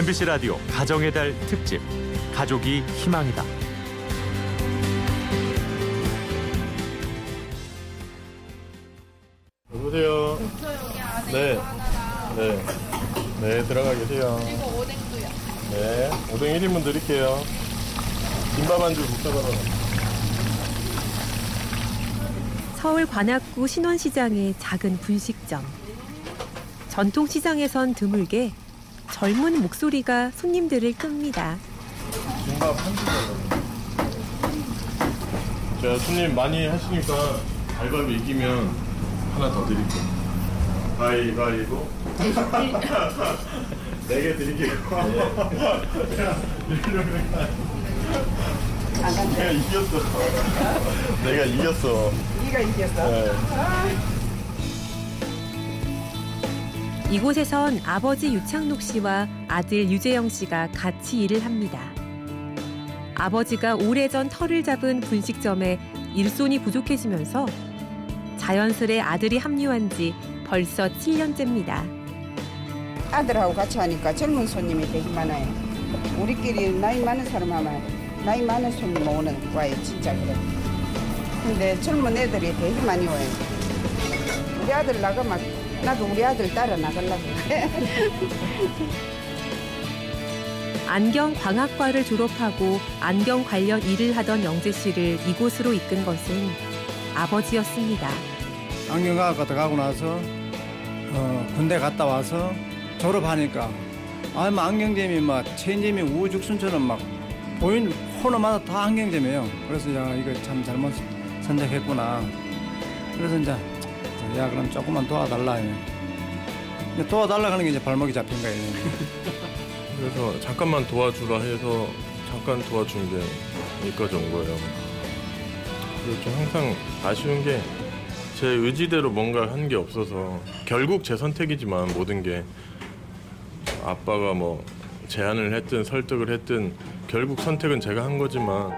MBC 라디오 가정의 달 특집 가족이 희망이다. 여보세요. 네. 네. 네, 들어가 계세요. 그리고 오뎅도요. 네. 오뎅 1인분 드릴게요. 김밥 한줄 부탁하라. 서울 관악구 신원시장의 작은 분식점. 전통시장에선 드물게 젊은 목소리가 손님들을 끕니다. 김밥 한줄 달라고. 제가 손님 많이 하시니까 가위바위보 이기면 하나 더 드릴게요. 가위바위보. 네개 드릴게요. 내가 이겼어. 내가 이겼어. 네가 이겼어. 네. 이곳에선 아버지 유창록 씨와 아들 유재영 씨가 같이 일을 합니다. 아버지가 오래전 터를 잡은 분식점에 일손이 부족해지면서 자연스레 아들이 합류한 지 벌써 7년째입니다. 아들하고 같이 하니까 젊은 손님이 되게 많아요. 우리끼리 나이 많은 사람 하면 나이 많은 손님 오는 거예요, 진짜 그래. 근데 젊은 애들이 되게 많이 와요. 우리 아들 나가면 나도 우리 아들 따라 나가려고. 안경 광학과를 졸업하고 안경 관련 일을 하던 영재 씨를 이곳으로 이끈 것은 아버지였습니다. 안경학과 들어가고 나서 어, 군대 갔다 와서 졸업하니까 아, 뭐 안경점이 막 체인점이 우후죽순처럼 막 보이는 코너마다 다 안경점이에요. 그래서 야 이거 참 잘못 선택했구나. 그래서 이제 야 그럼 조금만 도와달라. 도와달라 하는 게 이제 발목이 잡힌 거예요. 그래서 잠깐만 도와주라 해서 잠깐 도와준 게 여기까지 온 거예요. 그리고 좀 항상 아쉬운 게 제 의지대로 뭔가 한 게 없어서 결국 제 선택이지만 모든 게 아빠가 뭐 제안을 했든 설득을 했든 결국 선택은 제가 한 거지만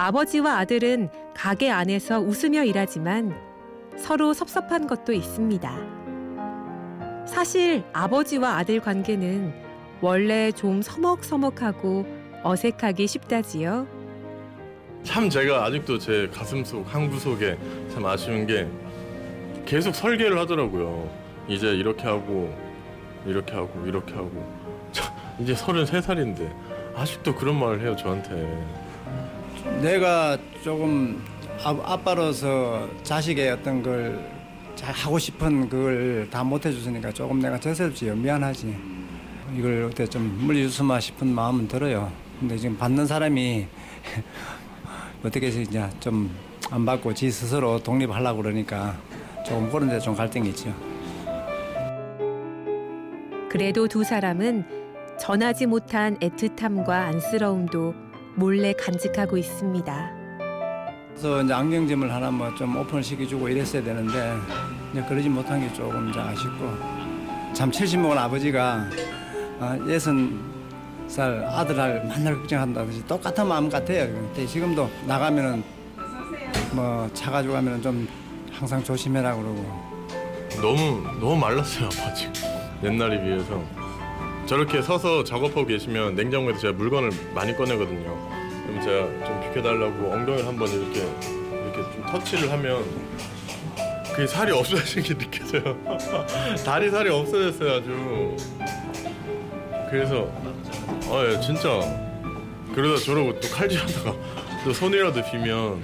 아버지와 아들은 가게 안에서 웃으며 일하지만 서로 섭섭한 것도 있습니다. 사실 아버지와 아들 관계는 원래 좀 서먹서먹하고 어색하기 쉽다지요. 참 제가 아직도 제 가슴속 항구 속에 참 아쉬운 게 계속 설계를 하더라고요. 이제 이렇게 하고 이렇게 하고 이렇게 하고 자, 이제 33살인데 아직도 그런 말을 해요 저한테. 내가 조금 아, 아빠로서 자식의 어떤 걸 잘 하고 싶은 그걸 다 못 해줬으니까 조금 내가 저슬지요 미안하지. 이걸 어떻게 좀 물려주스마 싶은 마음은 들어요. 근데 지금 받는 사람이 어떻게 해서 이제 좀 안 받고 지 스스로 독립하려고 그러니까 조금 그런 데 좀 갈등이 있죠. 그래도 두 사람은 전하지 못한 애틋함과 안쓰러움도 몰래 간직하고 있습니다. 그래서 이제 안경점을 하나 뭐 좀 오픈을 시켜주고 이랬어야 되는데 이제 그러지 못한 게 조금 이제 아쉽고 참 70먹은 아버지가 아, 예순 살 아들을 만날 걱정한다든지 똑같은 마음 같아요. 근데 지금도 나가면은 뭐 차 가지고 가면은 좀 항상 조심해라 그러고 너무 너무 말랐어요 아빠 지금 옛날에 비해서 저렇게 서서 작업하고 계시면 냉장고에서 제가 물건을 많이 꺼내거든요. 그럼 제가 좀 비켜달라고 엉덩이를 한번 이렇게 이렇게 좀 터치를 하면 그게 살이 없어진 게 느껴져요. 다리 살이 없어졌어요 아주. 그래서 아 예, 진짜. 그러다 저러고 또 칼질하다가 또 손이라도 비면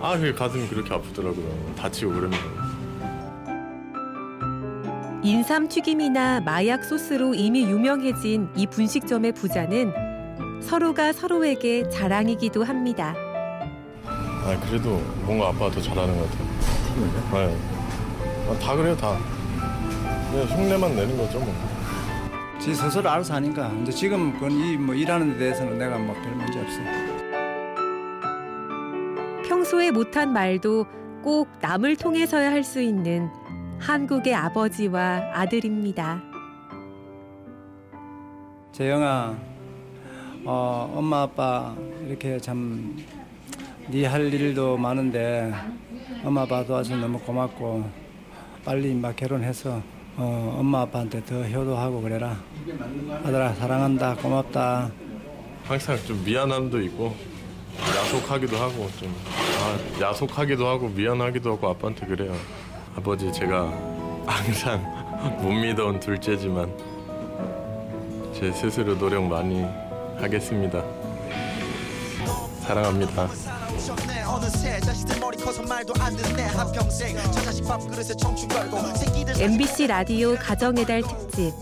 아 그게 가슴이 그렇게 아프더라고요. 다치고 그러면 인삼 튀김이나 마약 소스로 이미 유명해진 이 분식점의 부자는 서로가 서로에게 자랑이기도 합니다. 아 그래도 뭔가 아빠가 더 잘하는 것 같아요. 네. 아, 다 그래요 다. 그냥 흉내만 내는 거죠 뭐. 지 스스로 알아서 하니까 근데 지금 그건 이뭐 일하는 데 대해서는 내가 뭐 별 문제 없어. 평소에 못한 말도 꼭 남을 통해서야 할 수 있는 한국의 아버지와 아들입니다. 재영아, 어, 엄마 아빠 이렇게 참 네 할 일도 많은데 엄마 아빠 도와서 너무 고맙고 빨리 막 결혼해서 어, 엄마 아빠한테 더 효도하고 그래라. 아들아 사랑한다 고맙다. 항상 좀 미안함도 있고 야속하기도 하고 좀 아, 야속하기도 하고 미안하기도 하고 아빠한테 그래요. 아버지 제가 항상 못 믿어온 둘째지만 제 스스로 노력 많이 하겠습니다. 사랑합니다. 어느새 MBC 라디오 가정의 달 특집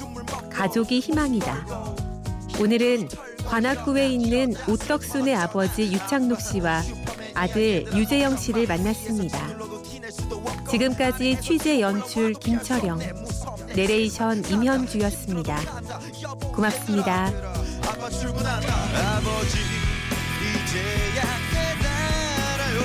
가족이 희망이다. 오늘은 관악구에 있는 오떡순의 아버지 유창록 씨와 아들 유재영 씨를 만났습니다. 지금까지 취재 연출 김철영, 내레이션 임현주였습니다. 고맙습니다. 아버지 이제야 깨달아요.